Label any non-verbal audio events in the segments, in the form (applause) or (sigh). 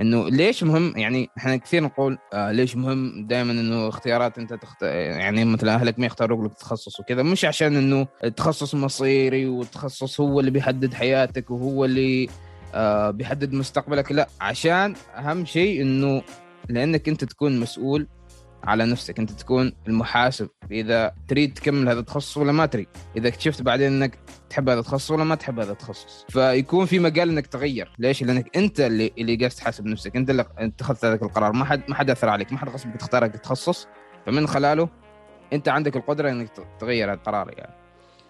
إنه ليش مهم يعني إحنا كثير نقول آه ليش مهم دائما إنه اختيارات أنت تخت... يعني مثلا أهلك ما يختاروا لك تخصص وكذا مش عشان إنه التخصص مصيري والتخصص هو اللي بيحدد حياتك وهو اللي آه بيحدد مستقبلك لا عشان أهم شيء إنه لأنك أنت تكون مسؤول على نفسك. أنت تكون المحاسب. إذا تريد تكمل هذا التخصص ولا ما تريد. إذا اكتشفت بعدين إنك تحب هذا التخصص ولا ما تحب هذا التخصص. فيكون في مجال إنك تغير. ليش؟ لأنك أنت اللي اللي جالس تحاسب نفسك. أنت اللي اتخذت هذاك القرار. ما حد ما حد أثر عليك. ما حد غصبك تختار التخصص. فمن خلاله أنت عندك القدرة إنك تغير القرار يعني.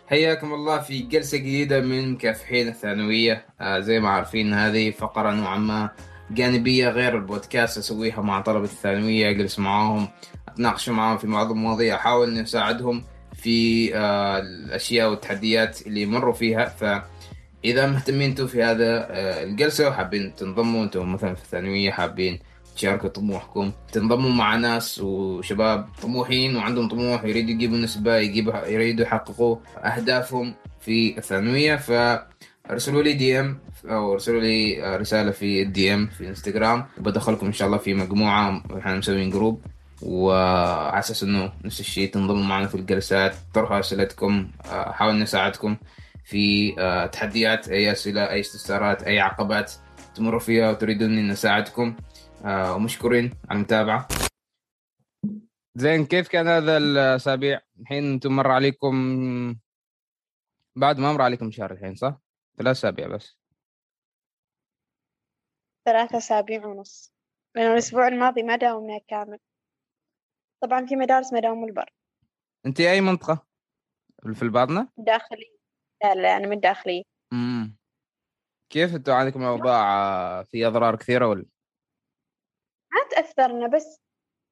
حياكم الله في جلسة جديدة من مكافحين الثانوية. آه زي ما عارفين هذه فقرة نوعا ما جانبية غير البودكاست أسويها مع طلبة الثانوية أجلس معاهم اتناقش معاهم في بعض المواضيع أحاول إني أساعدهم في آه الأشياء والتحديات اللي يمروا فيها. فإذا مهتمين أنتم في هذا آه الجلسة وحابين تنضموا أنتم مثلا في الثانوية حابين تشاركوا طموحكم تنضموا مع ناس وشباب طموحين وعندهم طموح يريدوا يجيبوا نسبة يجيبوا يريدوا يحققوا أهدافهم في الثانوية. ف ارسلوا لي DM أو ارسلوا لي رسالة في ال DM في انستغرام وبدخلكم إن شاء الله في مجموعة إحنا مسويين group وعلى أساس إنه نفس الشيء تنضموا معنا في الجلسات طرحوا أسئلتكم احاول نساعدكم في تحديات أي أسئلة أي استفسارات أي عقبات تمروا فيها وتريدون إن نساعدكم ومشكورين على المتابعة زين كيف كان هذا الأسابيع؟ الحين أنتم مر عليكم بعد ما مر عليكم شهر الحين صح؟ ثلاث أسابيع بس. ثلاثة أسابيع ونص. لأنه الأسبوع الماضي ما داومنا كامل. طبعا في مدارس ما داوموا البر. أنت أي منطقة؟ في الباطنة؟ داخلي. لا لا أنا من داخلية امم كيف أنتوا عندكم الأوضاع؟ في أضرار كثيرة ولا؟ ما تأثرنا بس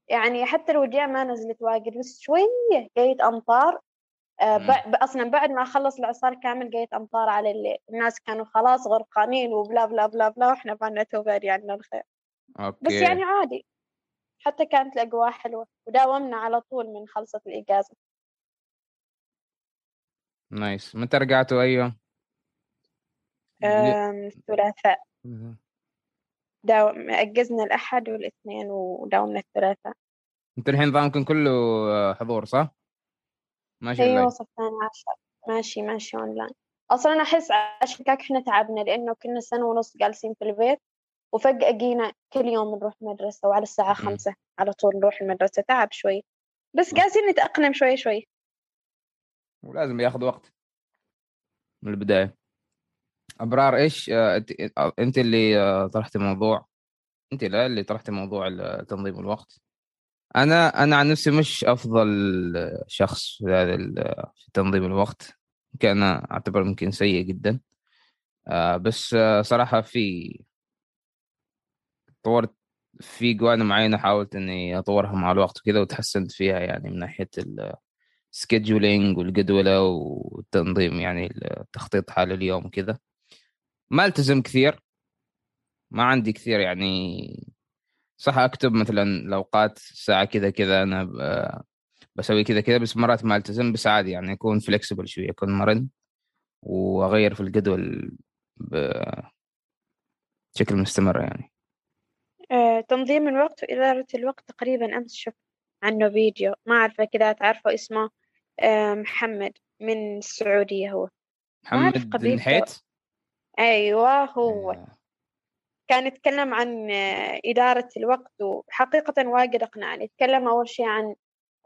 يعني حتى الوجيع ما نزلت واجد بس شوية جاية أمطار. أصلا بعد ما خلص الاعصار كامل جايت أمطار على الليل. الناس كانوا خلاص غرقانين وبلا بلا بلا بلا وإحنا بالنا توبة يعني الخير. أوكي. بس يعني عادي. حتى كانت الاجواء حلوة وداومنا على طول من خلصت الإجازة. nice متى رجعتوا؟ اي يوم؟ الثلاثاء. داوم أجزنا الأحد والإثنين وداومنا الثلاثاء. أنت الحين نظامكم كله حضور صح؟ ماشي أيوه وصف ثاني عشر ماشي ماشي أونلاين. أصلا أنا أحس عشان كذاك إحنا تعبنا لأنه كنا سنة ونص جالسين في البيت وفجأة جينا كل يوم نروح مدرسة وعلى الساعة خمسة على طول نروح المدرسة تعب شوي. بس جالسين نتأقلم شوي شوي. ولازم ياخذ وقت من البداية. أبرار إيش أنت اللي طرحت موضوع أنت لا اللي طرحت موضوع تنظيم الوقت. أنا أنا عن نفسي مش أفضل شخص في هذا في تنظيم الوقت أنا أعتبر يمكن سيء جدا. آه، بس صراحة في طورت في جوانب معينة حاولت إني أطورها مع الوقت وكذا وتحسنت فيها يعني من ناحية ال scheduling والجدولة والتنظيم يعني التخطيط حال اليوم وكذا ما ألتزم كثير ما عندي كثير يعني صح أكتب مثلا الأوقات ساعة كذا كذا أنا بسوي كذا كذا بس مرات ما ألتزم بس عادي يعني أكون flexible شوية أكون مرن وأغير في الجدول بشكل مستمر يعني. آه، تنظيم الوقت وإدارة الوقت تقريبا أمس شفت عنه فيديو. ما أعرفه كذا تعرفه اسمه آه، محمد من السعودية هو. محمد بن حيت أيوة هو. آه. كان يتكلم عن إدارة الوقت وحقيقة واجد أقنعني. يتكلم أول شيء عن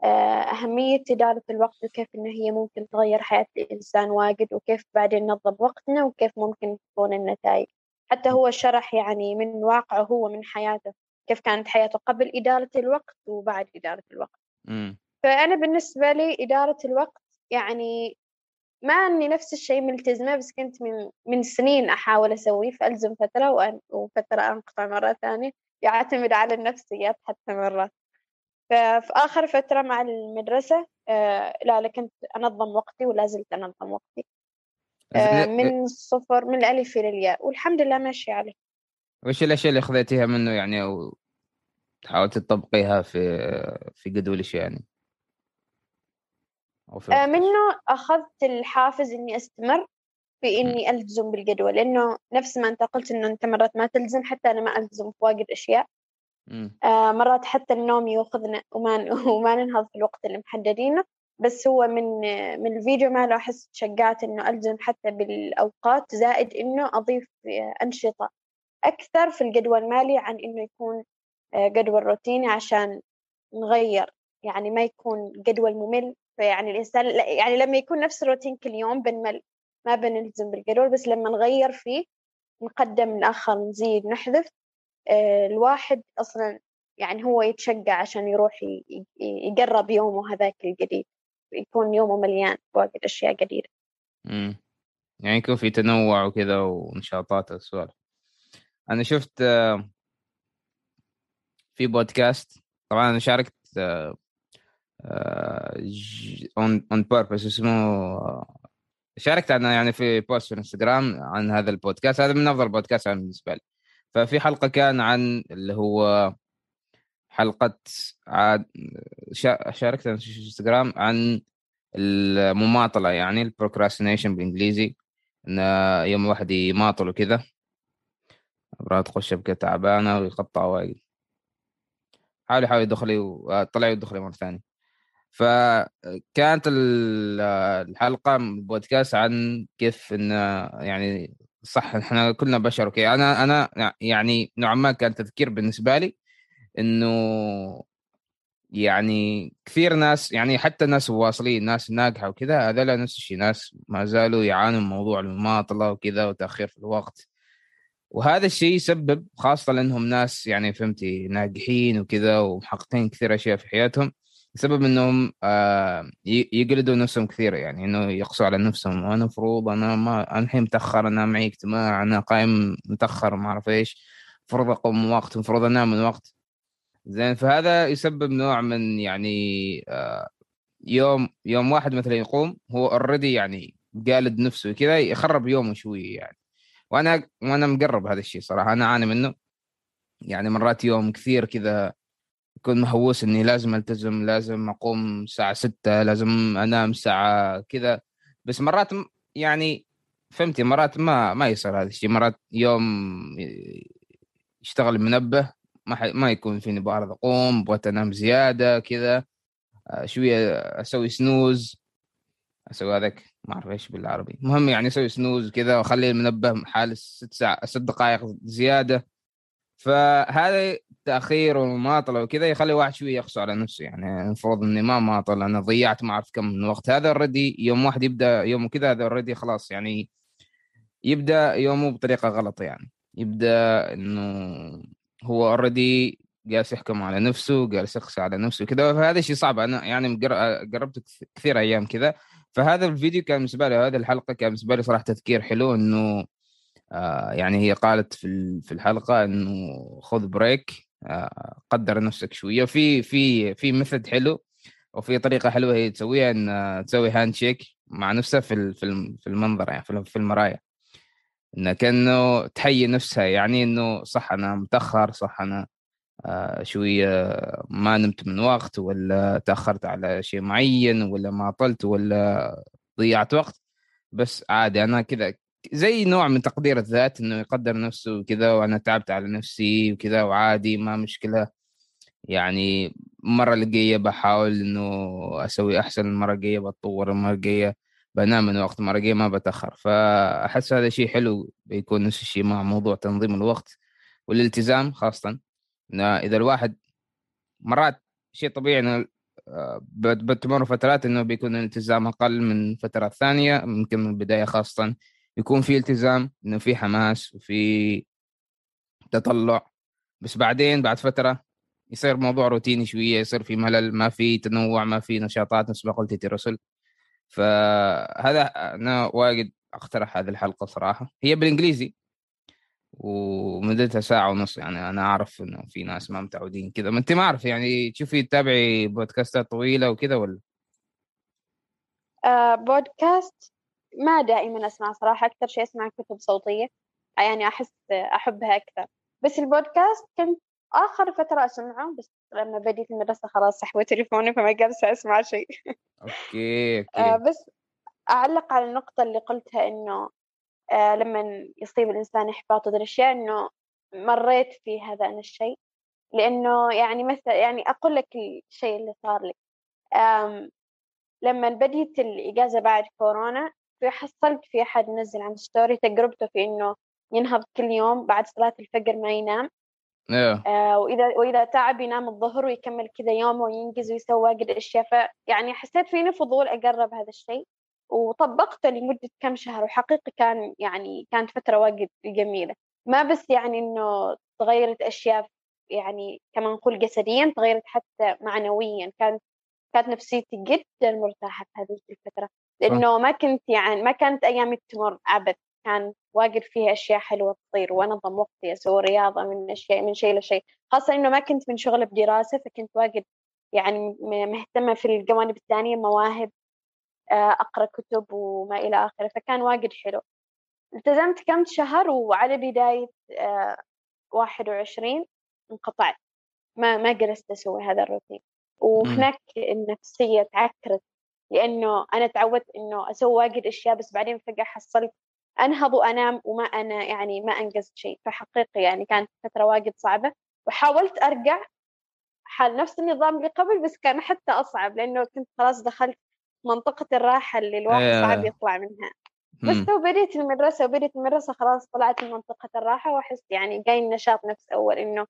آه، أهمية إدارة الوقت وكيف إن هي ممكن تغير حياة الإنسان واجد وكيف بعدين ننظم وقتنا وكيف ممكن تكون النتائج. حتى هو شرح يعني من واقعه هو من حياته كيف كانت حياته قبل إدارة الوقت وبعد إدارة الوقت. م. فأنا بالنسبة لي إدارة الوقت يعني ما أني نفس الشيء ملتزمة بس كنت من من سنين أحاول أسويه فألزم فترة وأن وفترة أنقطع مرة ثانية يعتمد على النفسيات حتى مرات ففي آخر فترة مع المدرسة آه لا لا كنت أنظم وقتي ولا زلت أنظم وقتي. آه من الصفر من الألف إلى الياء والحمد لله ماشي عليه. وش الأشياء اللي خذيتيها منه يعني أو تحاول تطبقيها في في جدولك يعني؟ آه، منه أخذت الحافز إني أستمر في إني ألتزم بالجدول لأنه نفس ما أنت قلت إنه أنت مرات ما تلزم حتى أنا ما ألتزم في واجد أشياء. آه مرات حتى النوم يأخذنا وما (laughs) وما ننهض في الوقت اللي محددينه. بس هو من من الفيديو ماله أحس تشجعت إنه ألزم حتى بالأوقات زائد إنه أضيف أنشطة أكثر في الجدول مالي عن إنه يكون آه، جدول روتيني عشان نغير يعني ما يكون جدول ممل فيعني الإنسان يعني لما يكون نفس الروتين كل يوم بنمل ما بنلزم بالجدول بس لما نغير فيه نقدم نأخر نزيد نحذف آه، الواحد أصلا يعني هو يتشجع عشان يروح يقرب يومه هذاك الجديد يكون يومه مليان بواجد أشياء جديدة امم يعني يكون في تنوع وكذا ونشاطات وسوالف أنا شفت آه، في بودكاست. طبعا أنا شاركت On On Purpose اسمه شاركت أنا يعني في post في الانستغرام عن هذا البودكاست. هذا من أفضل بودكاست بالنسبة لي. ففي حلقة كان عن اللي هو حلقة عاد شاركت في الانستغرام عن المماطلة يعني البروكراستينيشن بالإنجليزي إن يوم الواحد يماطل وكذا. أبغى تخش شبكه تعبانة ويقطع وايد. حاول يحاول يدخلي وطلع يدخلي مرة ثانية. فكانت الحلقة بودكاست عن كيف إن يعني صح إحنا كلنا بشر أوكي أنا أنا يعني نوعا ما كان تذكير بالنسبة لي إنه يعني كثير ناس يعني حتى الناس واصلين ناس ناجحة وكذا هذول نفس الشيء ناس ما زالوا يعانوا من موضوع المماطلة وكذا وتأخير في الوقت. وهذا الشيء يسبب خاصة لأنهم ناس يعني فهمتي ناجحين وكذا ومحققين كثير أشياء في حياتهم بسبب إنهم آه يقلدوا نفسهم كثير يعني إنه يقسوا على نفسهم أنا مفروض أنا ما أنا الحين متأخر أنا معي اجتماع أنا قايم متأخر ما أعرف إيش المفروض أقوم من وقت المفروض أنام من وقت. زين فهذا يسبب نوع من يعني آه يوم يوم واحد مثلا يقوم هو اوريدي يعني قالد نفسه كذا يخرب يومه شوية يعني. وأنا وأنا مقرب هذا الشيء صراحة أنا أعاني منه. يعني مرات يوم كثير كذا كنت مهووس إني لازم ألتزم لازم أقوم الساعة ستة لازم أنام الساعة كذا. بس مرات يعني فهمتي مرات ما ما يصير هذا الشيء. مرات يوم يشتغل المنبه ما ما يكون فيني بعرض أقوم بغيت أنام زيادة كذا. آه، شوية أسوي snooze أسوي هذاك ما أعرف إيش بالعربي. المهم يعني أسوي snooze كذا وأخلي المنبه حال ست ساعة ست دقائق زيادة. فهذا تأخير ومماطلة وكذا يخلي واحد شوية يقسو على نفسه. يعني المفروض إني ما ماطل أنا ضيعت ما أعرف كم من وقت. هذا already يوم واحد يبدأ يومه كذا هذا already خلاص يعني يبدأ يومه بطريقة غلط يعني. يبدأ إنه هو already جالس يحكم على نفسه جالس يقسى على نفسه كذا فهذا شيء صعب. أنا يعني قربت كثير أيام كذا. فهذا الفيديو كان بالنسبة لي هذه الحلقة كان بالنسبة لي صراحة تذكير حلو إنه يعني هي قالت في في الحلقة إنه خذ break آه قدر نفسك شوية. في في في method حلو وفي طريقة حلوة هي تسويها إن تسوي handshake مع نفسها في في المنظر يعني في المراية. انه كأنه تحيي نفسها يعني إنه صح أنا متأخر صح أنا آه شوية ما نمت من وقت ولا تأخرت على شيء معين ولا ما طلت ولا ضيعت وقت. بس عادي أنا كذا زي نوع من تقدير الذات إنه يقدر نفسه وكذا وأنا تعبت على نفسي وكذا وعادي ما مشكلة. يعني المره الجايه بحاول إنه أسوي أحسن المره الجايه بتطور المره الجايه بنام من وقت المره الجايه ما بتأخر. فأحس هذا شيء حلو بيكون نفس الشيء مع موضوع تنظيم الوقت والالتزام خاصة. إذا الواحد مرات شيء طبيعي إنه آه، بتمر فترات إنه بيكون الالتزام أقل من فترات ثانية ممكن من البداية خاصة يكون في التزام إنه في حماس وفي تطلع. بس بعدين بعد فترة يصير موضوع روتيني شوية يصير في ملل ما في تنوع ما في نشاطات نفس ما قلت رسل فهذا أنا واجد أقترح هذه الحلقة صراحة. هي بالإنجليزي. ومدتها ساعة ونص يعني أنا أعرف إنه في ناس ما متعودين كذا ما أنت ما أعرف يعني تشوفي تتابعي بودكاستات طويلة وكذا ولا؟ آه بودكاست ما دائما أسمع صراحة أكثر شيء أسمع كتب صوتية يعني أحس أحبها أكثر. بس البودكاست كنت آخر فترة أسمعه بس لما بديت المدرسة خلاص سحبوا تليفوني فما جالسة أسمع شيء. okay okay. (laughs) آه بس أعلق على النقطة اللي قلتها إنه آه لما يصيب الإنسان إحباط وذي الأشياء إنه مريت في هذا الشيء. لأنه يعني مثلا يعني أقول لك الشيء اللي صار لي. لما بديت الإجازة بعد كورونا في حصلت في أحد نزل عن story تجربته في إنه ينهض كل يوم بعد صلاة الفجر ما ينام. yeah. آه وإذا وإذا تعب ينام الظهر ويكمل كذا يومه وينجز ويسوي واجد أشياء. فيعني حسيت فيني فضول أجرب هذا الشيء. وطبقته لمدة كم شهر. وحقيقة كان يعني كانت فترة واجد جميلة. ما بس يعني إنه تغيرت أشياء يعني كما نقول جسديا تغيرت حتى معنويا. كانت كانت نفسيتي جدا مرتاحة في هذه الفترة. لأنه ما كنت يعني ما كانت أيامي تمر أبد كان واجد فيها أشياء حلوة تصير وأنظم وقتي أسوي رياضة من أشياء من شيء لشيء. خاصة إنه ما كنت من شغل بدراسة فكنت واجد يعني مهتمة في الجوانب الثانية مواهب آه، أقرأ كتب وما إلى آخره فكان واجد حلو. التزمت كم شهر وعلى بداية آه، واحد وعشرين انقطعت. ما ما جلست أسوي هذا الروتين. وهناك النفسية تعكرت لأنه أنا تعودت إنه أسوي واجد أشياء بس بعدين فجأة حصلت أنهض وأنام وما أنا يعني ما أنجزت شيء. فحقيقي يعني كانت فترة واجد صعبة. وحاولت أرجع حال نفس النظام اللي قبل بس كان حتى أصعب لأنه كنت خلاص دخلت منطقة الراحة اللي الواحد أيه. صعب يطلع منها. بس لو بديت المدرسة وبديت المدرسة خلاص طلعت من منطقة الراحة وأحس يعني جاي النشاط نفس أول إنه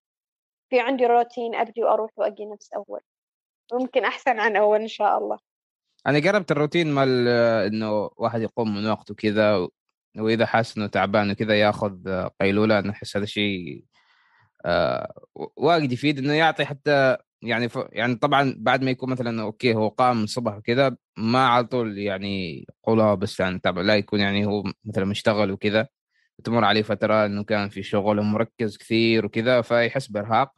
في عندي روتين أبدي وأروح وأجي نفس أول. ممكن أحسن عن أول إن شاء الله. أنا جربت الروتين مال إنه واحد يقوم من وقته كذا وإذا حاس إنه تعبان وكذا ياخذ قيلولة أنا أحس هذا الشيء آه واجد يفيد إنه يعطي حتى يعني ف... يعني طبعا بعد ما يكون مثلا أوكي هو قام الصبح وكذا ما على طول يعني قولها بس يعني تابع لا يكون يعني هو مثلا مشتغل وكذا تمر عليه فترة إنه كان في شغل ومركز كثير وكذا فيحس بإرهاق.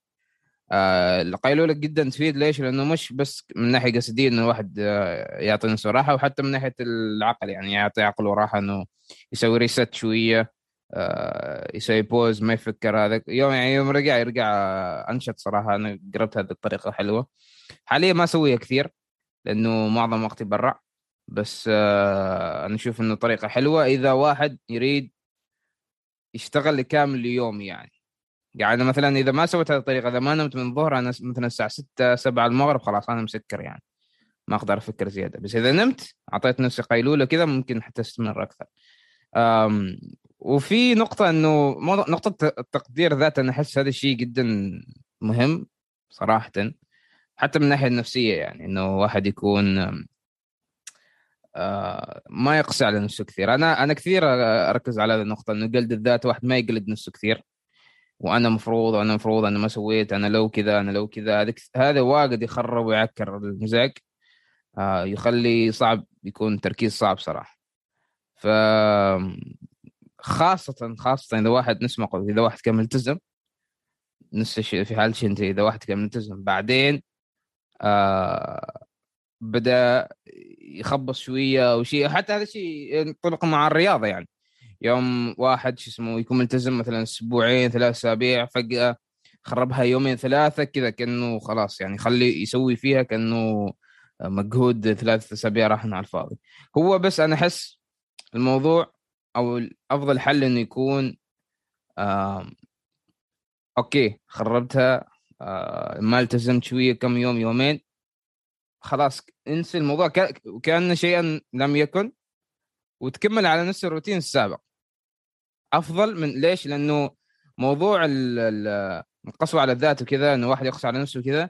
آه القيلولة جدا تفيد ليش؟ لأنه مش بس من ناحية جسدية إنه الواحد آه يعطي نفسه راحة وحتى من ناحية العقل يعني يعطي عقله راحة إنه يسوي ريست شوية آه يسوي بوز ما يفكر هذا. يوم يعني يوم رجع يرجع أنشط صراحة. أنا جربت هذه الطريقة حلوة. حاليا ما أسويها كثير لأنه معظم وقتي برا. بس آه أنا أشوف إنه طريقة حلوة. إذا واحد يريد يشتغل لكامل اليوم يعني. يعني مثلا إذا ما سويت هذه الطريقة إذا ما نمت من الظهر أنا مثلا الساعة 6 7 المغرب خلاص أنا مسكر يعني. ما أقدر أفكر زيادة. بس إذا نمت أعطيت نفسي قيلولة كذا ممكن حتى أستمر أكثر. وفي نقطة إنه نقطة التقدير ذات أنا أحس هذا الشيء جدا مهم صراحة. حتى من الناحية النفسية يعني إنه واحد يكون آه ما يقسى على نفسه كثير. أنا أنا كثير أركز على هذه النقطة إنه قلد الذات واحد ما يقلد نفسه كثير. وأنا مفروض وأنا مفروض أنا ما سويت أنا لو كذا أنا لو كذا. هذا واجد يخرب ويعكر المزاج. آه يخلي صعب يكون تركيز صعب صراحة. ف خاصة خاصة إذا واحد نسمع إذا واحد كان ملتزم نفس الشيء في حال أنت إذا واحد كان ملتزم. بعدين آه بدأ يخبص شوية أو شيء. حتى هذا الشيء ينطبق مع الرياضة يعني. يوم واحد شو اسمه يكون ملتزم مثلا أسبوعين ثلاث أسابيع فجأة خربها يومين ثلاثة كذا كأنه خلاص يعني خلي يسوي فيها كأنه مجهود ثلاث أسابيع راح على الفاضي. هو بس أنا أحس الموضوع أو أفضل حل إنه يكون آه أوكي خربتها آه ما التزمت شوية كم يوم يومين خلاص انسى الموضوع. كان شيئا لم يكن وتكمل على نفس الروتين السابق أفضل من ليش؟ لأنه موضوع القسوة على الذات وكذا إنه واحد يقسو على نفسه وكذا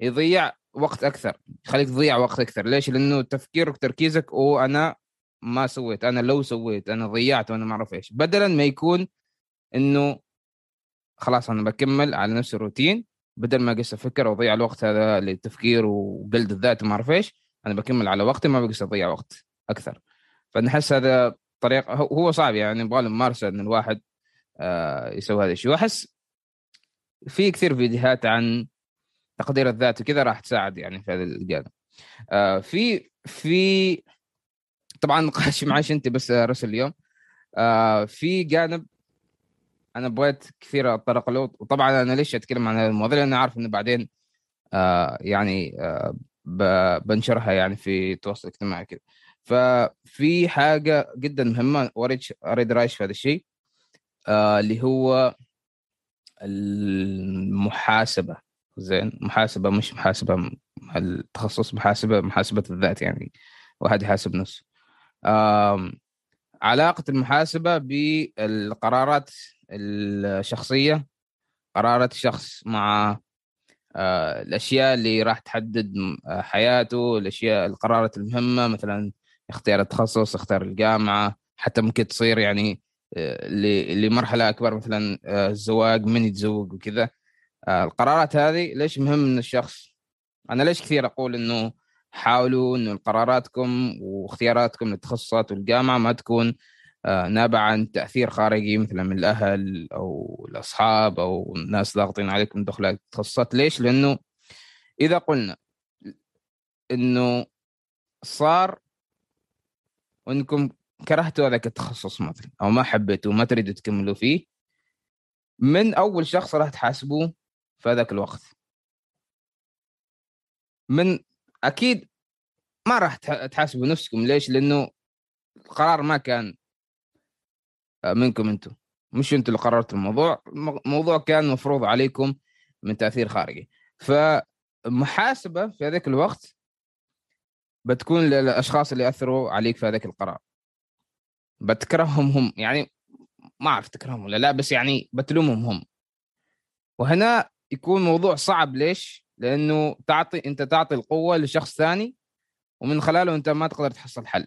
يضيع وقت أكثر يخليك تضيع وقت أكثر ليش؟ لأنه تفكيرك وتركيزك وأنا ما سويت أنا لو سويت أنا ضيعت وأنا ما أعرف إيش بدلا ما يكون إنه خلاص أنا بكمل على نفس الروتين بدل ما أقص أفكر وأضيع الوقت هذا للتفكير وقلد الذات وما أعرف إيش أنا بكمل على وقتي ما بقص أضيع وقت أكثر فنحس هذا طريقه هو صعب يعني يبغى له ممارسه إن الواحد آه، يسوي هذا الشيء. وأحس في كثير فيديوهات عن تقدير الذات وكذا راح تساعد يعني في هذا الجانب آه، في في طبعا نقاش (laughs) معاش أنت بس رسل اليوم. آه، في جانب أنا بغيت كثير اتطرق له. وطبعا أنا ليش أتكلم عن هذا الموضوع لأن عارف إنه بعدين يعني بنشرها يعني في التواصل الاجتماعي كذا ففي حاجة جدا مهمة اريد اريد رايش في هذا الشيء آه اللي هو المحاسبة. زين؟ محاسبة مش محاسبة التخصص محاسبة محاسبة الذات يعني. واحد يحاسب نفسه. علاقة المحاسبة بالقرارات الشخصية. قرارات الشخص مع آه، الأشياء اللي راح تحدد آه، حياته الأشياء القرارات المهمة. مثلا اختيار التخصص اختيار الجامعة حتى ممكن تصير يعني آه، لمرحلة أكبر مثلا الزواج من يتزوج وكذا القرارات هذه ليش مهم من الشخص أنا ليش كثير أقول إنه حاولوا إنه قراراتكم واختياراتكم للتخصصات والجامعة ما تكون آه، نابعة عن تأثير خارجي مثلا من الأهل أو الأصحاب أو ناس ضاغطين عليكم دخل التخصصات ليش؟ لأنه إذا قلنا إنه صار وإنكم كرهتوا هذاك التخصص مثلا أو ما حبيتوا ما تريدوا تكملوا فيه. من أول شخص راح تحاسبوه في هذاك الوقت. من أكيد ما راح تحاسبوا نفسكم. ليش؟ لأنه القرار ما كان منكم أنتم. مش أنتم اللي قررتوا الموضوع. الموضوع كان مفروض عليكم من تأثير خارجي. فمحاسبة في هذاك الوقت بتكون للاشخاص اللي اثروا عليك في هذاك القرار. بتكرههم هم يعني ما أعرف تكرههم ولا لا بس يعني بتلومهم هم. وهنا يكون موضوع صعب ليش؟ لأنه تعطي أنت تعطي القوة لشخص ثاني ومن خلاله أنت ما تقدر تحصل حل.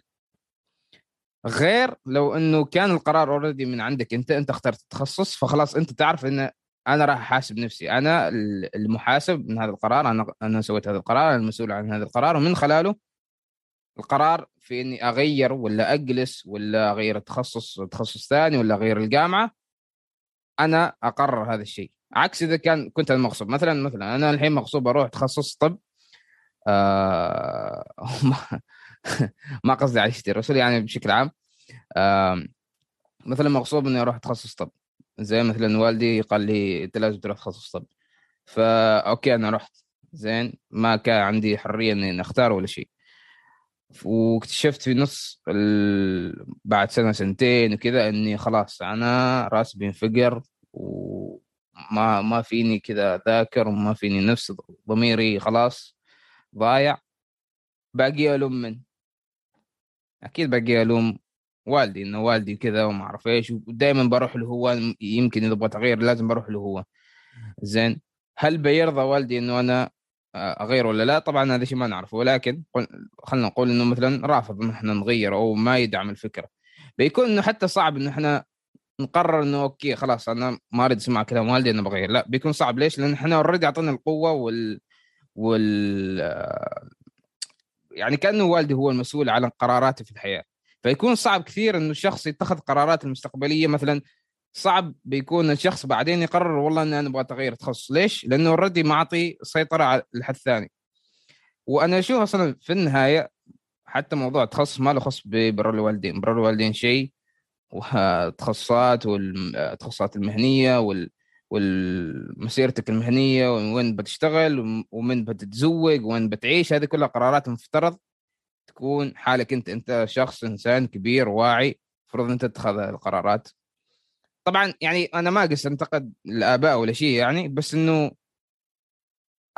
غير لو أنه كان القرار already من عندك أنت أنت اخترت التخصص فخلاص أنت تعرف إن أنا راح أحاسب نفسي. أنا المحاسب من هذا القرار أنا أنا سويت هذا القرار أنا المسؤول عن هذا القرار ومن خلاله القرار في إني أغير ولا أجلس ولا أغير التخصص تخصص ثاني ولا أغير الجامعة أنا أقرر هذا الشيء. عكس إذا كان كنت أنا مغصوب. مثلا مثلا أنا الحين مغصوب أروح تخصص طب آه (laughs) ما قصدي على اشتري رسول يعني بشكل عام مثلا مغصوب إني أروح اتخصص طب. زي مثلا والدي قال لي أنت لازم تروح تخصص طب. فا okay أنا رحت. زين ما كان عندي حرية إني أختار ولا شيء. واكتشفت في نص ال... بعد سنة سنتين وكذا إني خلاص أنا رأسي بينفجر وما ما فيني كذا ذاكر وما فيني نفس ضميري خلاص ضايع. باقي ألوم من؟ أكيد باقي ألوم والدي إنه والدي كذا وما أعرف إيش ودائما بروح له هو يمكن إذا أبغى تغيير لازم بروح له هو. زين هل بيرضى والدي إنه أنا أغير ولا لا؟ طبعا هذا شيء ما نعرفه ولكن خلينا نقول إنه مثلا رافض ان إحنا نغير أو ما يدعم الفكرة. بيكون إنه حتى صعب إنه إحنا نقرر إنه okay خلاص أنا ما أريد اسمع كلام والدي أنا بغير لا بيكون صعب. ليش؟ لأن إحنا already أعطينا القوة وال وال يعني كأنه والدي هو المسؤول عن قراراتي في الحياة. فيكون صعب كثير إنه الشخص يتخذ قرارات المستقبلية مثلا صعب بيكون الشخص بعدين يقرر والله إني أنا أبغى تغير تخصص. ليش؟ لأنه اوريدي معطي سيطرة على الحد الثاني. وأنا أشوف أصلا في النهاية حتى موضوع التخصص ما له خص ببر الوالدين. بر الوالدين شيء والتخصصات والتخصصات المهنية وال ومسيرتك المهنية وين بتشتغل ومن بتتزوج وين بتعيش. هذه كلها قرارات مفترض تكون حالك أنت. أنت شخص إنسان كبير واعي. المفروض أنت تتخذ القرارات. طبعا يعني أنا ما قصد أنتقد الآباء ولا شيء يعني بس إنه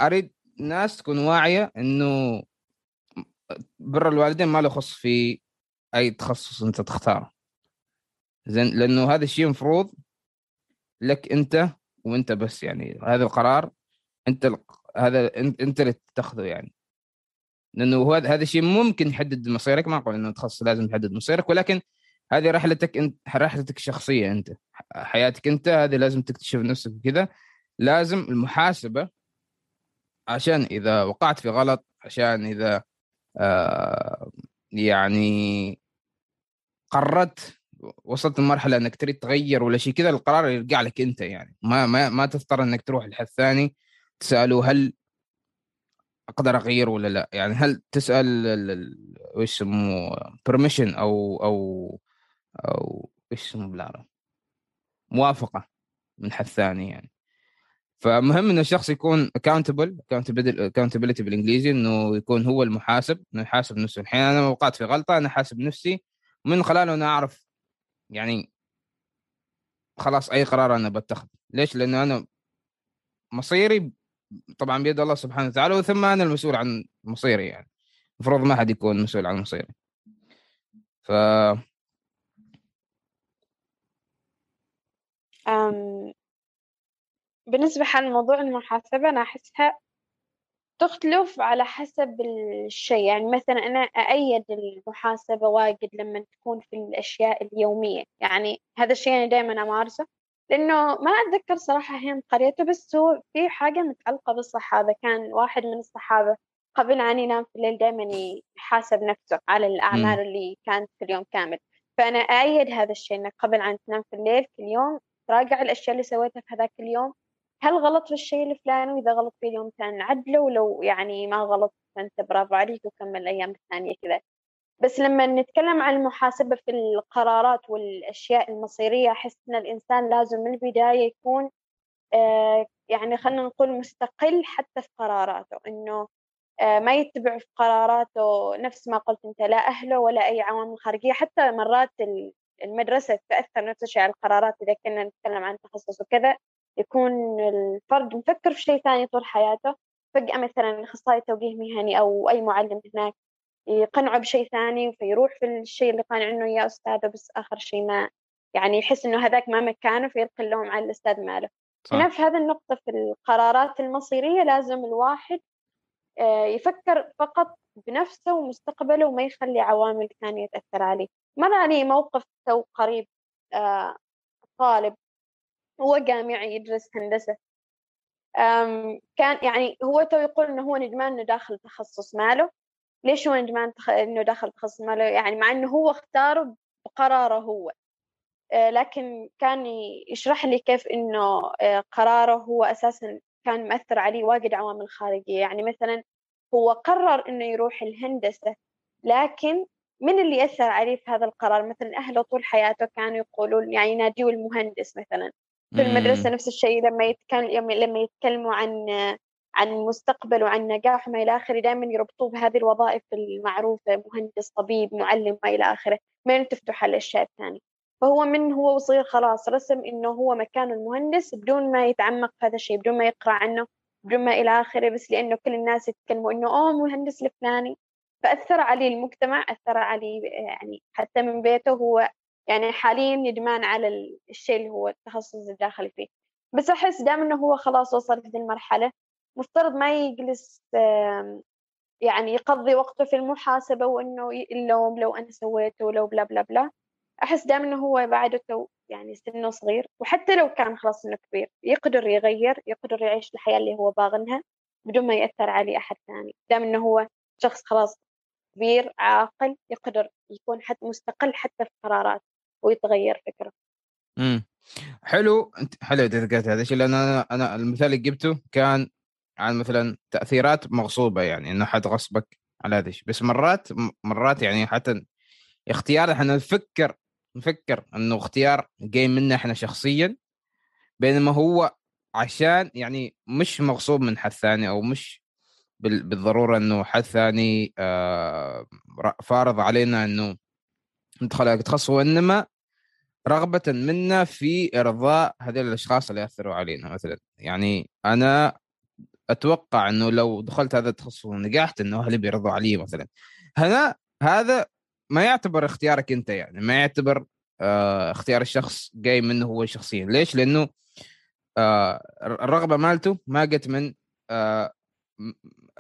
أريد ناس تكون واعية إنه بر الوالدين ما له خص في أي تخصص أنت تختاره. زين لأنه هذا الشيء مفروض لك أنت وأنت بس يعني هذا القرار أنت هذا أنت اللي تتخذه يعني. لأنه هذا هذا الشيء ممكن يحدد مصيرك ما أقول إنه تخصص لازم يحدد مصيرك ولكن هذه رحلتك أنت رحلتك الشخصية أنت. حياتك انت هذه لازم تكتشف نفسك كذا لازم المحاسبة عشان إذا وقعت في غلط عشان إذا آه يعني قررت وصلت لمرحلة إنك تريد تغير ولا شيء كذا القرار يرجع لك أنت يعني. ما ما ما تضطر إنك تروح لحد ثاني تسأله هل أقدر أغير ولا لا. يعني هل تسأل وش يسموه permission أو أو أو إيش اسمه بالعربي موافقة من حد ثاني يعني. فمهم إنه الشخص يكون accountable اكاونتبلتي بالإنجليزي إنه يكون هو المحاسب إنه يحاسب نفسه. الحين أنا وقعت في غلطة أنا حاسب نفسي ومن خلاله أنا أعرف يعني خلاص أي قرار أنا بتخذ ليش؟ لأنه أنا مصيري طبعا بيد الله سبحانه وتعالى وثم أنا المسؤول عن مصيري يعني. المفروض ما حد يكون مسؤول عن مصيري. ف أم بالنسبة حال موضوع المحاسبة أنا أحسها تختلف على حسب الشيء. يعني مثلا أنا أأيد المحاسبة واجد لما تكون في الأشياء اليومية. يعني هذا الشيء أنا دائما أمارسه. لأنه ما أتذكر صراحة هي قريته بس هو في حاجة متعلقة بالصحابة. كان واحد من الصحابة قبل أن ينام في الليل دائما يحاسب نفسه على الأعمال م. اللي كانت في اليوم كامل. فأنا أأيد هذا الشيء أنك قبل أن تنام في الليل كل يوم تراجع الأشياء اللي سويتها في هذاك اليوم. هل غلط في الشيء الفلاني وإذا غلط في اليوم ثاني عدلة ولو يعني ما غلط فأنت برافو عليك وكمل الأيام الثانية كذا. بس لما نتكلم عن المحاسبة في القرارات والأشياء المصيرية أحس أن الإنسان لازم من البداية يكون آه يعني خلينا نقول مستقل حتى في قراراته. إنه آه ما يتبع في قراراته نفس ما قلت أنت لا أهله ولا أي عوامل خارجية. حتى مرات المدرسة تأثر نفس الشيء على القرارات إذا كنا نتكلم عن تخصص وكذا يكون الفرد مفكر في شيء ثاني طول حياته. فجأة مثلا أخصائي توجيه مهني أو أي معلم هناك يقنعه بشيء ثاني فيروح في الشيء اللي قانع إنه يا أستاذه بس آخر شيء ما يعني يحس إنه هذاك ما مكانه فيلقي اللوم على الأستاذ ماله. هنا في هذه النقطة في القرارات المصيرية لازم الواحد آه، يفكر فقط بنفسه ومستقبله وما يخلي عوامل ثانية تأثر عليه. مر علي موقف تو قريب آه، طالب هو جامعي يدرس هندسة. كان يعني هو تو يقول إنه هو ندمان إنه داخل تخصص ماله. ليش هو ندمان إنه داخل تخصص ماله؟ يعني مع إنه هو اختاره بقراره هو. آه، لكن كان يشرح لي كيف إنه آه، قراره هو أساسا كان مأثر عليه واجد عوامل خارجية. يعني مثلا هو قرر إنه يروح الهندسة لكن من اللي يأثر عليه في هذا القرار؟ مثلا أهله طول حياته كانوا يقولون يعني يناديه المهندس مثلا. في المدرسة نفس الشيء لما يتكلم لما يتكلموا عن عن المستقبل وعن نجاح ما إلى آخره دائما يربطوه بهذه الوظائف المعروفة مهندس طبيب معلم ما إلى آخره ما يلتفتوا على الأشياء الثانية فهو من هو وصغير خلاص رسم إنه هو مكانه المهندس بدون ما يتعمق في هذا الشيء بدون ما يقرأ عنه بدون ما إلى آخره بس لأنه كل الناس يتكلموا إنه أوه مهندس الفلاني. فأثر عليه المجتمع أثر عليه يعني حتى من بيته هو يعني حاليا ندمان على الشيء اللي هو التخصص الداخلي فيه. بس أحس دام إنه هو خلاص وصل في المرحلة مفترض ما يجلس يعني يقضي وقته في المحاسبة وإنه اللوم لو أنا سويته لو بلا بلا بلا. أحس دام إنه هو بعده تو يعني سنه صغير وحتى لو كان خلاص إنه كبير يقدر يغير يقدر يعيش الحياة اللي هو باغنها بدون ما يأثر عليه أحد ثاني. دام إنه هو شخص خلاص كبير عاقل يقدر يكون حتى مستقل حتى في قراراته ويتغير فكره. إمم. حلو. أنت حلو انت ذكرت هذا الشيء لأن أنا أنا المثال اللي جبته كان عن مثلا تأثيرات مغصوبة يعني إنه حد غصبك على هذا الشيء. بس مرات مرات يعني حتى اختيار إحنا نفكر نفكر إنه اختيار جاي منا إحنا شخصيا بينما هو عشان يعني مش مغصوب من حد ثاني أو مش بالضرورة إنه حد ثاني آه، فارض علينا إنه ندخل تخصص وإنما رغبة منا في إرضاء هذول الأشخاص اللي اثروا علينا مثلا. يعني أنا أتوقع إنه لو دخلت هذا التخصص ونجحت إنه أهلي بيرضوا علي مثلا. هنا هذا ما يعتبر اختيارك أنت يعني ما يعتبر آه اختيار الشخص جاي منه هو شخصيا. ليش؟ لأنه آه الرغبة مالته ما جت من آه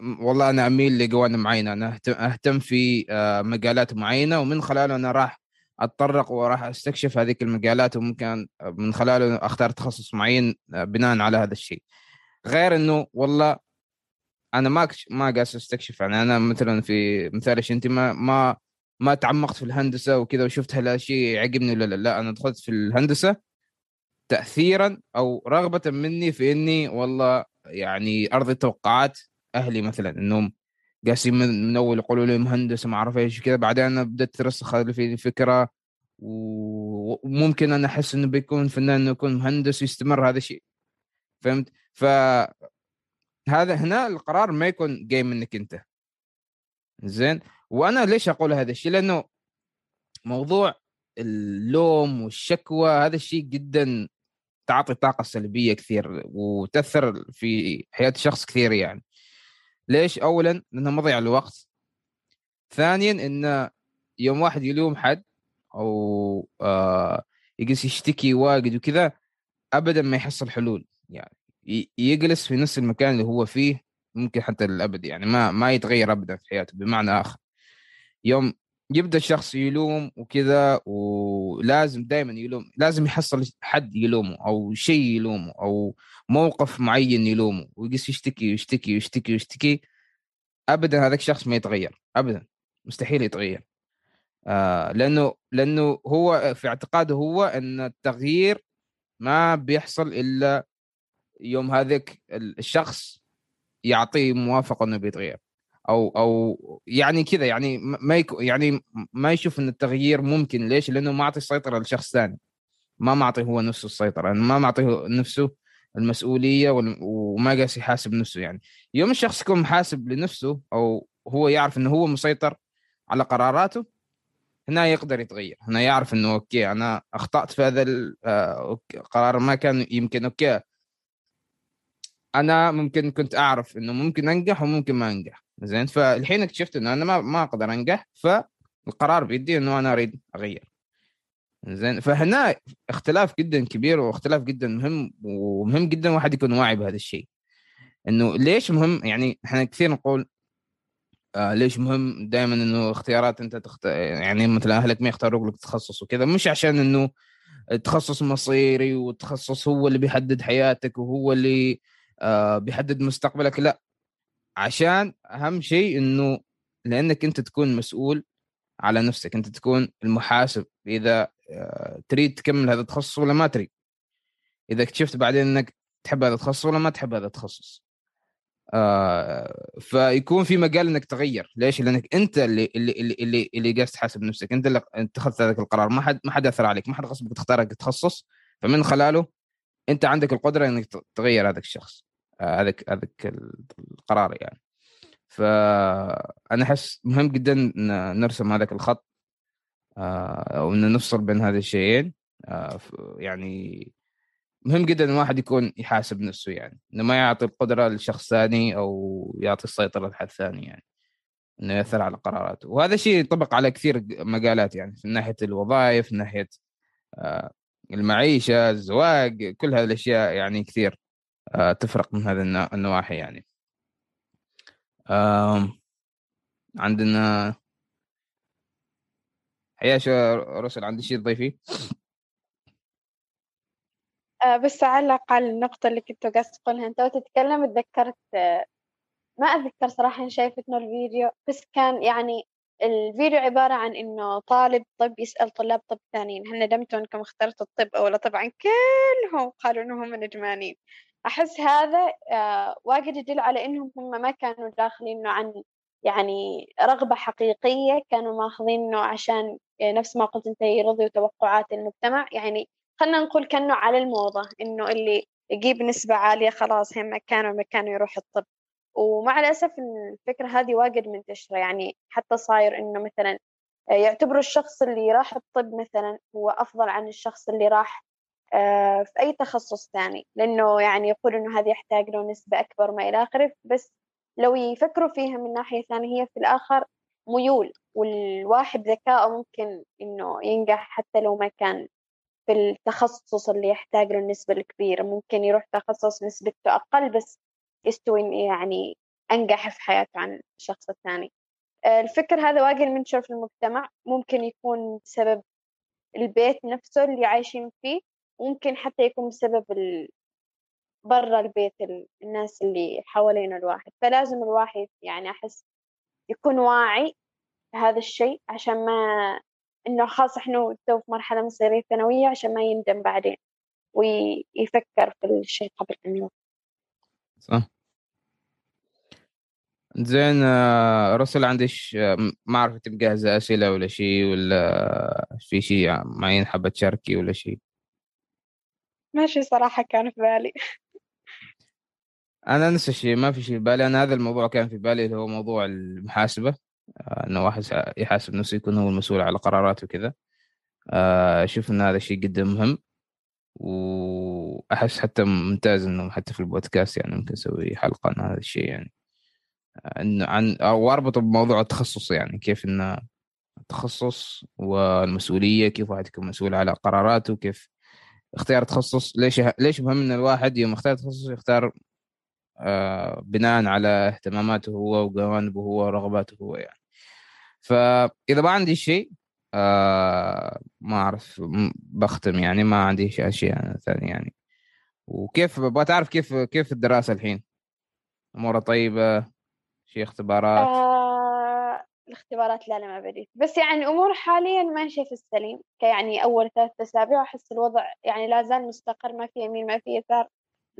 والله أنا أميل لجوانب معينة. أنا أهتم في آه، مجالات معينة ومن خلاله أنا راح أتطرق وراح أستكشف هذه المجالات وممكن من خلاله أختار تخصص معين آه، بناء على هذا الشيء. غير إنه والله أنا ما ما قاس أستكشف. يعني أنا مثلا في مثالش أنت ما ما ما تعمقت في الهندسة وكذا وشفت هل الشيء يعجبني ولا لا. لا أنا دخلت في الهندسة تاثيرا أو رغبة مني في إني والله يعني أرضي توقعات أهلي مثلا إنهم قاسين من أول يقولوا لي مهندس ما أعرف إيش كذا بعدين أنا بدأت ترسخ في فكرة وممكن أنا أحس إنه بيكون فنان إنه يكون مهندس ويستمر هذا الشيء. فهمت؟ ف هذا هنا القرار ما يكون جاي منك أنت. زين؟ وأنا ليش أقول هذا الشيء؟ لأنه موضوع اللوم والشكوى هذا الشيء جدا تعطي طاقة سلبية كثير وتأثر في حياة شخص كثير يعني. ليش؟ أولا لأنه مضيع الوقت. ثانيا إنه يوم واحد يلوم حد أو آه يجلس يشتكي واجد وكذا أبدا ما يحصل حلول. يعني يجلس في نفس المكان اللي هو فيه ممكن حتى للأبد يعني ما ما يتغير أبدا في حياته بمعنى آخر. يوم يبدأ الشخص يلوم وكذا ولازم دائما يلوم لازم يحصل حد يلومه أو شيء يلومه أو موقف معين يلومه ويجلس يشتكي ويشتكي ويشتكي ويشتكي. ابدا هذاك الشخص ما يتغير ابدا مستحيل يتغير. آه لأنه لأنه هو في اعتقاده هو أن التغيير ما بيحصل إلا يوم هذاك الشخص يعطيه موافقة إنه بيتغير. أو أو يعني كذا يعني ما يعني ما يشوف إن التغيير ممكن. ليش؟ لأنه ما أعطي السيطرة لشخص ثاني. ما معطي هو نفسه السيطرة. يعني ما معطي نفسه المسؤولية وما قاس يحاسب نفسه يعني. يوم الشخص يكون محاسب لنفسه أو هو يعرف إنه هو مسيطر على قراراته هنا يقدر يتغير. هنا يعرف إنه okay أنا أخطأت في هذا القرار آه، ما كان يمكن. okay. أنا ممكن كنت أعرف إنه ممكن أنجح وممكن ما أنجح. زين؟ فالحين اكتشفت إنه أنا ما ما أقدر انجح فالقرار بيدي إنه أنا أريد أغير. زين؟ فهنا اختلاف جدا كبير واختلاف جدا مهم ومهم جدا واحد يكون واعي بهذا الشيء. إنه ليش مهم؟ يعني إحنا كثير نقول آه ليش مهم دائما إنه اختيارات أنت تخت... يعني مثلا أهلك ما يختاروا لك تخصص وكذا. مش عشان إنه تخصص مصيري وتخصص هو اللي بيحدد حياتك وهو اللي آه بيحدد مستقبلك لا. عشان أهم شيء إنه لأنك أنت تكون مسؤول على نفسك أنت تكون المحاسب إذا آه، تريد تكمل هذا التخصص ولا ما تريد. إذا اكتشفت بعدين إنك تحب هذا التخصص ولا ما تحب هذا التخصص. آه فيكون في مجال إنك تغير. ليش؟ لأنك أنت اللي اللي اللي اللي, اللي قاعد تحاسب نفسك. أنت اللي اتخذت هذاك القرار. ما حد ما حد أثر عليك. ما حد غصبك تختار التخصص. فمن خلاله أنت عندك القدرة إنك تغير هذاك الشخص. هذاك هذاك القرار يعني. فانا أحس مهم جدا نرسم هذاك الخط آه، أو ان نفصل بين هذه الشيئين آه، يعني مهم جدا الواحد يكون يحاسب نفسه يعني إنه ما يعطي القدرة لشخص ثاني أو يعطي السيطرة لحد ثاني يعني إنه يأثر على قراراته. وهذا الشيء ينطبق على كثير مجالات يعني من ناحية الوظائف من ناحية آه، المعيشة الزواج كل هذه الأشياء يعني كثير. آه، تفرق من هذه النواحي يعني. عندنا حياش رسل عندي شيء تضيفيه؟ آه بس أعلق على النقطة اللي كنت قاعد تقولها أنت وتتكلم تذكرت آه ما أتذكر صراحة شايفة إنه الفيديو بس كان يعني الفيديو عبارة عن إنه طالب طب يسأل طلاب طب ثانيين هل ندمتوا إنكم اخترتوا الطب أو لا؟ طبعا كلهم قالوا إنهم ندمانين أحس هذا آه، واجد يدل على إنهم هم ما كانوا داخلينه عن يعني رغبة حقيقية كانوا ماخذينه عشان آه، نفس ما قلت أنت يرضي توقعات المجتمع. يعني خلنا نقول كأنه على الموضة إنه اللي يجيب نسبة عالية خلاص هم مكانه مكانه يروح الطب. ومع الأسف الفكرة هذه واجد منتشرة. يعني حتى صاير إنه مثلا آه، يعتبروا الشخص اللي راح الطب مثلا هو أفضل عن الشخص اللي راح في أي تخصص ثاني لأنه يعني يقول إنه هذا يحتاج له نسبة أكبر ما إلى آخره بس لو يفكروا فيها من ناحية ثانية هي في الآخر ميول والواحد ذكاءه ممكن إنه ينجح حتى لو ما كان في التخصص اللي يحتاج له النسبة الكبيرة. ممكن يروح تخصص نسبته أقل بس يستوي يعني أنجح في حياته عن الشخص الثاني آه، الفكر هذا واجد منتشر في المجتمع ممكن يكون بسبب البيت نفسه اللي عايشين فيه. ممكن حتى يكون بسبب ال... برا البيت الناس اللي حوالين الواحد. فلازم الواحد يعني أحس يكون واعي هذا الشيء عشان ما إنه خاص إحنا تو في مرحلة مصيرية ثانوية عشان ما يندم بعدين ويفكر في الشيء قبل أن يوقف صح. زين آه، رسل عندش آه، ما أعرف أنت مجهزة أسئلة ولا شيء ولا في شيء معين حابة تشاركي ولا شيء؟ ماشي صراحة كان في بالي. أنا نفس الشيء ما في شيء في بالي. أنا هذا الموضوع كان في بالي اللي هو موضوع المحاسبة. آه، إنه واحد يحاسب نفسه يكون هو المسؤول على قراراته وكذا. آه، أشوف إن هذا الشيء جدا مهم. وأحس حتى ممتاز إنه حتى في البودكاست يعني ممكن أسوي حلقة عن هذا الشيء يعني. إنه عن أو اربطه بموضوع التخصص يعني كيف إن التخصص والمسؤولية كيف واحد يكون مسؤول على قراراته كيف اختيار تخصص. ليش ليش مهم إن الواحد يوم يختار تخصص يختار آه بناء على اهتماماته هو وجوانبه هو ورغباته هو يعني. فإذا ما عندي شيء آه ما أعرف بختم يعني ما عندي أشياء ثانية يعني. وكيف أبغى تعرف كيف كيف الدراسة الحين؟ أمورها طيبة؟ في اختبارات؟ آه الاختبارات لا لا ما بديت. بس يعني الأمور حاليا ماشيه في السليم. كيعني أول ثلاث أسابيع أحس الوضع يعني لا زال مستقر ما في يمين ما في يسار.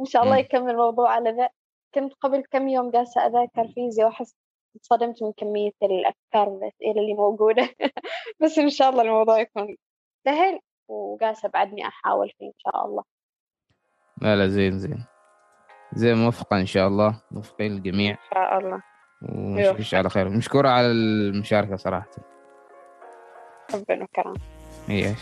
إن شاء الله يكمل الموضوع على ذا. كنت قبل كم يوم جالسة أذاكر فيزياء وأحس انصدمت من كمية الأفكار والأسئلة اللي موجودة. (laughs) بس إن شاء الله الموضوع يكون سهل وقاسة بعدني أحاول فيه إن شاء الله. لا لا زين زين. زين موفقة إن شاء الله. موفقين الجميع. إن شاء الله. ونشوفك على خير. مشكورة على المشاركة صراحة. ربنا كرم إيش؟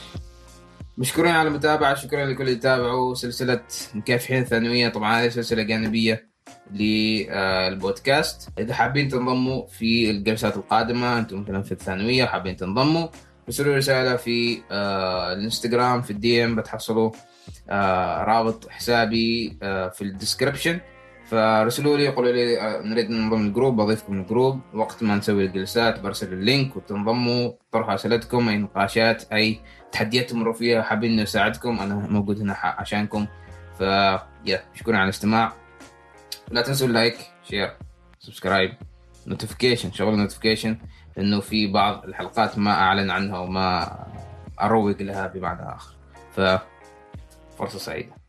مشكورين على المتابعة. شكرا لكل اللي تابعوا سلسلة مكافحين ثانوية. طبعا هذه سلسلة جانبية للبودكاست. إذا حابين تنضموا في الجلسات القادمة أنتم مثلا في الثانوية وحابين تنضموا ارسلوا رسالة في آه الإنستغرام في ال DM بتحصلوا آه رابط حسابي آه في ال description. فأرسلوا لي قولوا لي آه، نريد ننضم ال group بضيفكم ال group وقت ما نسوي الجلسات برسل ال link وتنضموا طرحوا اسئلتكم أي نقاشات أي تحديات تمروا فيها حابين نساعدكم أنا موجود هنا عشانكم. ف يا شكرا على الاستماع. لا تنسوا ال like share subscribe notification شغل notification لأنه في بعض الحلقات ما أعلن عنها وما أروج لها بمعنى آخر. ف فرصة سعيدة.